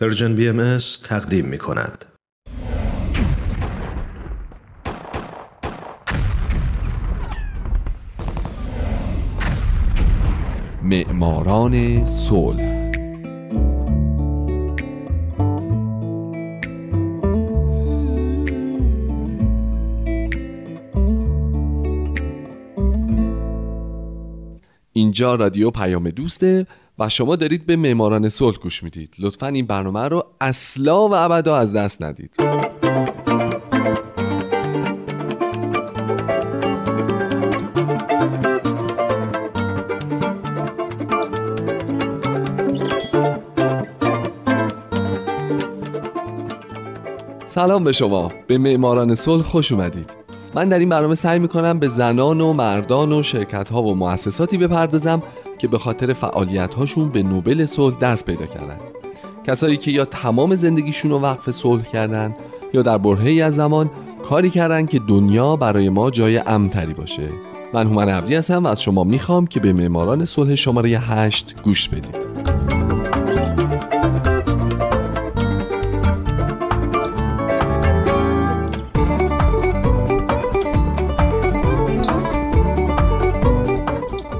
پرژن بی ام تقدیم می کند. معماران صلح اینجا رادیو پیام دوسته و شما دارید به معماران صلح گوش می‌دید. لطفا این برنامه رو اصلا و ابدا از دست ندید. سلام به شما. به معماران صلح خوش اومدید. من در این برنامه سعی می‌کنم به زنان و مردان و شرکت ها و مؤسساتی بپردازم که به خاطر فعالیت هاشون به نوبل صلح دست پیدا کردن. کسایی که یا تمام زندگیشون رو وقف صلح کردن یا در برهه‌ای از زمان کاری کردن که دنیا برای ما جای امتری باشه. من هومن عبدی هستم و از شما می‌خوام که به معماران صلح شماره 8 گوش بدید.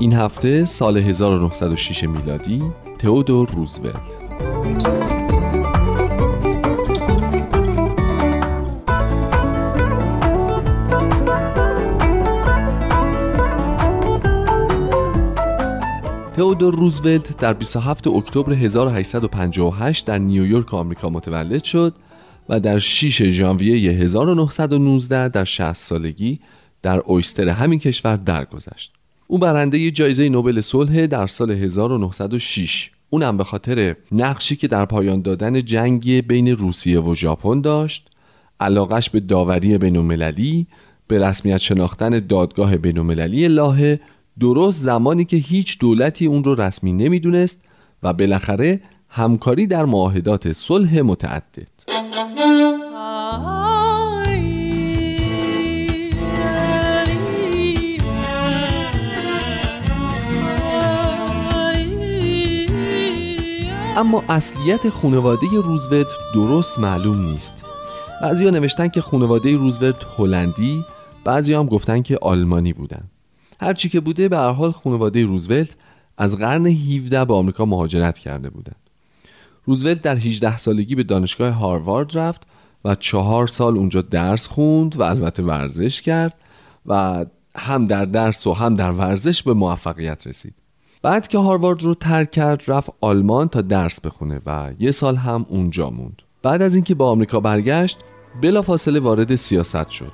این هفته سال 1906 میلادی تئودور روزولت تئودور روزولت در 27 اکتبر 1858 در نیویورک آمریکا متولد شد و در 6 ژانویه 1919 در 60 سالگی در اویستر همین کشور درگذشت. او برنده جایزه نوبل صلح در سال 1906 اونم به خاطر نقشی که در پایان دادن جنگ بین روسیه و ژاپن داشت علاقش به داوری بینالمللی به رسمیت شناختن دادگاه بینالمللی لاهه درست زمانی که هیچ دولتی اون رو رسمی نمی‌دونست و بالاخره همکاری در معاهدات صلح متعدد. اما اصلیت خانواده روزولت درست معلوم نیست. بعضی نوشتن که خانواده روزولت هلندی بعضی هم گفتن که آلمانی بودن. هرچی که بوده به هر حال خانواده روزولت از قرن 17 به آمریکا مهاجرت کرده بودند. روزولت در 18 سالگی به دانشگاه هاروارد رفت و چهار سال اونجا درس خوند و البته ورزش کرد و هم در درس و هم در ورزش به موفقیت رسید. بعد که هاروارد رو ترک کرد رفت آلمان تا درس بخونه و یه سال هم اونجا موند. بعد از اینکه با آمریکا برگشت بلافاصله وارد سیاست شد.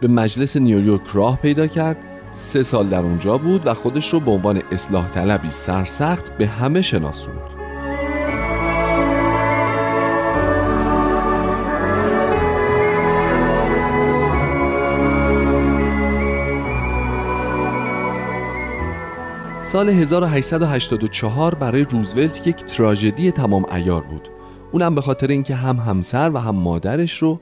به مجلس نیویورک راه پیدا کرد. سه سال در اونجا بود و خودش رو به عنوان اصلاح طلبی سرسخت به همه شناسوند. سال 1884 برای روزولت یک تراژدی تمام ایار بود. اونم به خاطر اینکه هم همسر و هم مادرش رو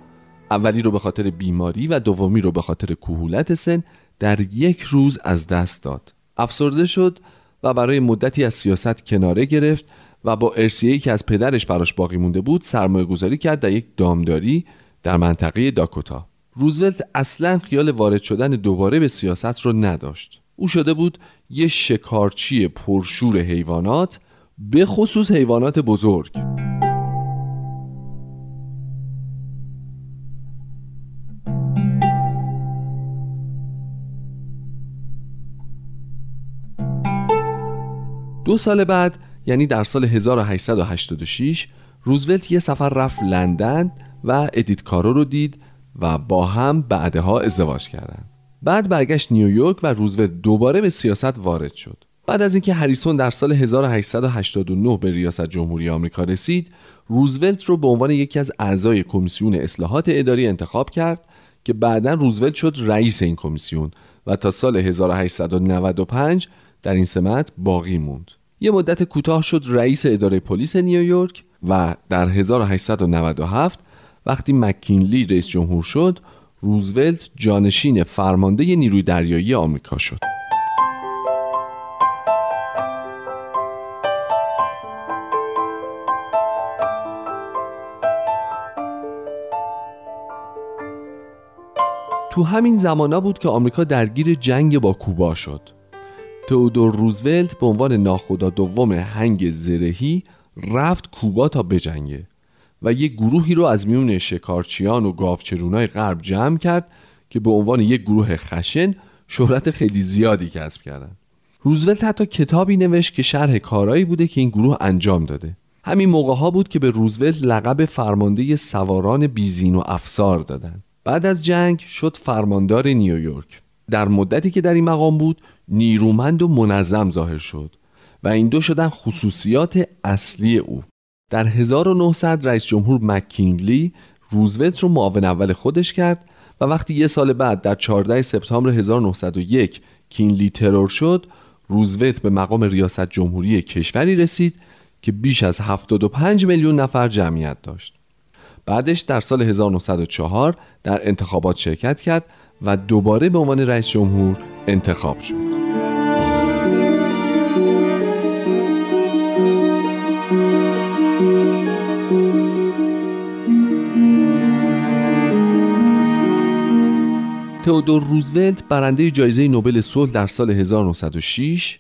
اولی رو به خاطر بیماری و دومی رو به خاطر کهولت سن در یک روز از دست داد. افسرده شد و برای مدتی از سیاست کناره گرفت و با ارسیه‌ای که از پدرش براش باقی مونده بود سرمایه گذاری کرد در یک دامداری در منطقه داکوتا. روزولت اصلا خیال وارد شدن دوباره به سیاست رو نداشت. او شده بود یه شکارچی پرشور حیوانات به خصوص حیوانات بزرگ دو سال بعد یعنی در سال 1886 روزولت یه سفر رفت لندن و ادیت کارو رو دید و با هم بعدها ازدواج کردند. بعد برگشت نیویورک و روزولت دوباره به سیاست وارد شد. بعد از اینکه هریسون در سال 1889 به ریاست جمهوری آمریکا رسید روزولت رو به عنوان یکی از اعضای کمیسیون اصلاحات اداری انتخاب کرد که بعدا روزولت شد رئیس این کمیسیون و تا سال 1895 در این سمت باقی موند. یه مدت کوتاه شد رئیس اداره پلیس نیویورک و در 1897 وقتی مکینلی رئیس جمهور شد روزولت جانشین فرمانده نیروی دریایی آمریکا شد. تو همین زمانا بود که آمریکا درگیر جنگ با کوبا شد. تئودور روزولت به عنوان ناخدا دوم هنگ زرهی رفت کوبا تا بجنگه. و یک گروهی رو از میون شکارچیان و گاوچرونای غرب جمع کرد که به عنوان یک گروه خشن شهرت خیلی زیادی کسب کردن. روزولت حتی کتابی نوشت که شرح کارایی بوده که این گروه انجام داده. همین موقع ها بود که به روزولت لقب فرمانده سواران بیزین و افسار دادن. بعد از جنگ شد فرماندار نیویورک در مدتی که در این مقام بود نیرومند و منظم ظاهر شد و این دو شدن خصوصیات اصلی او. در 1900 رئیس جمهور مکینگلی روزولت رو معاون اول خودش کرد و وقتی یه سال بعد در 14 سپتامبر 1901 کینلی ترور شد روزولت به مقام ریاست جمهوری کشوری رسید که بیش از 75 میلیون نفر جمعیت داشت. بعدش در سال 1904 در انتخابات شرکت کرد و دوباره به عنوان رئیس جمهور انتخاب شد. تئودور روزولت برنده جایزه نوبل صلح در سال 1906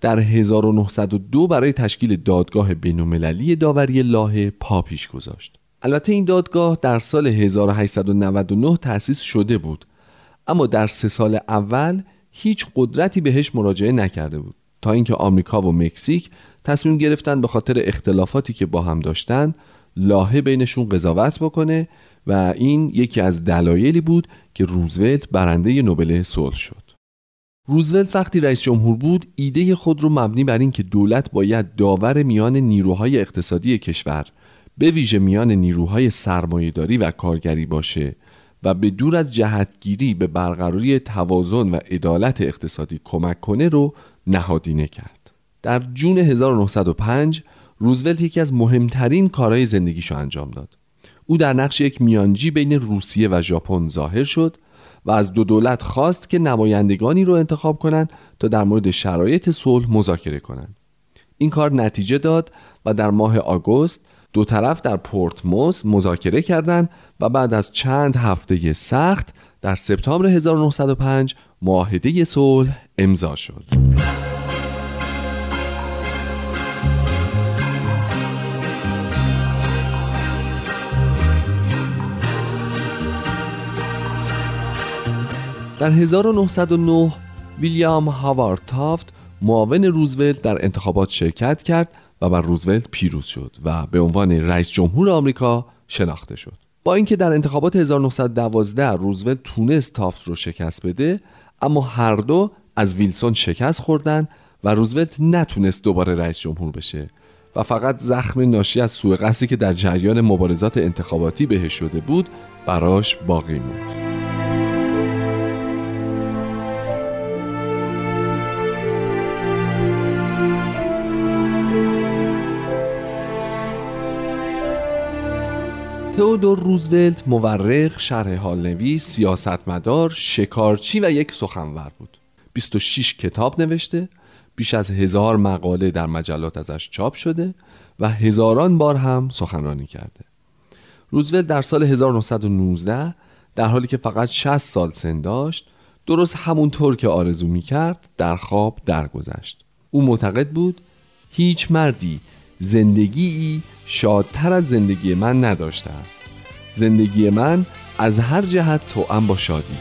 در 1902 برای تشکیل دادگاه بین‌المللی داوری لاهه پا پیش گذاشت. البته این دادگاه در سال 1899 تأسیس شده بود اما در سه سال اول هیچ قدرتی بهش مراجعه نکرده بود تا اینکه آمریکا و مکزیک تصمیم گرفتن به خاطر اختلافاتی که با هم داشتن لاهه بینشون قضاوت بکنه و این یکی از دلایلی بود که روزولت برنده نوبل صلح شد. روزولت وقتی رئیس جمهور بود ایده خود رو مبنی بر اینکه دولت باید داور میان نیروهای اقتصادی کشور به ویژه میان نیروهای سرمایهداری و کارگری باشه و به دور از جهتگیری به برقراری توازن و عدالت اقتصادی کمک کنه رو نهادینه کرد. در جون 1905 روزولت یکی از مهمترین کارهای زندگیشو انجام داد. او در نقش یک میانجی بین روسیه و ژاپن ظاهر شد و از دو دولت خواست که نمایندگانی رو انتخاب کنند تا در مورد شرایط صلح مذاکره کنند. این کار نتیجه داد و در ماه آگوست دو طرف در پورتموس مذاکره کردند و بعد از چند هفته سخت در سپتامبر 1905 معاهده صلح امضا شد. در 1909 ویلیام هاوارد تافت معاون روزولت در انتخابات شرکت کرد و بر روزولت پیروز شد و به عنوان رئیس جمهور آمریکا شناخته شد با اینکه در انتخابات 1912 روزولت تونست تافت رو شکست بده اما هر دو از ویلسون شکست خوردن و روزولت نتونست دوباره رئیس جمهور بشه و فقط زخم ناشی از سوء قصدی که در جریان مبارزات انتخاباتی بهش شده بود براش باقی موند. تئودور روزولت مورخ، شرح حال نویس، سیاستمدار، شکارچی و یک سخنور بود. 26 کتاب نوشته، بیش از هزار مقاله در مجلات ازش چاپ شده و هزاران بار هم سخنرانی کرده. روزولت در سال 1919 در حالی که فقط 60 سال سن داشت، درست همونطور که آرزو می کرد در خواب درگذشت. او معتقد بود هیچ مردی زندگی شادتر از زندگی من نداشته است. زندگی من از هر جهت توأم با شادی.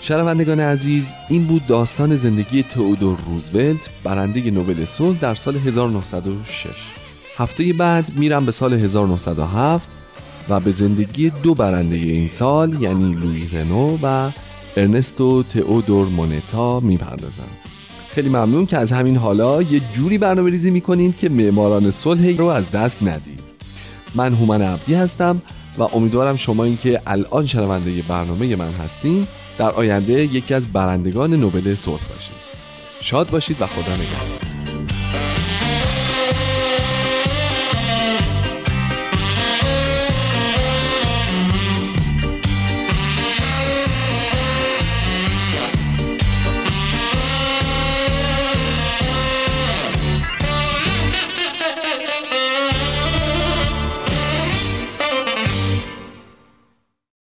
شنوندگان عزیز این بود داستان زندگی تئودور روزولت برنده نوبل صلح در سال 1906 هفته بعد میرم به سال 1907 و به زندگی دو برنده این سال یعنی لوی رنو و ارنستو تئودور مونتا می‌پردازم. خیلی ممنون که از همین حالا یه جوری برنامه ریزی می‌کنید که معماران صلح رو از دست ندید. من هومن عبدی هستم و امیدوارم شما این که الان شنونده برنامه من هستین در آینده یکی از برندگان نوبل صلح باشید. شاد باشید و خدا نگهدار.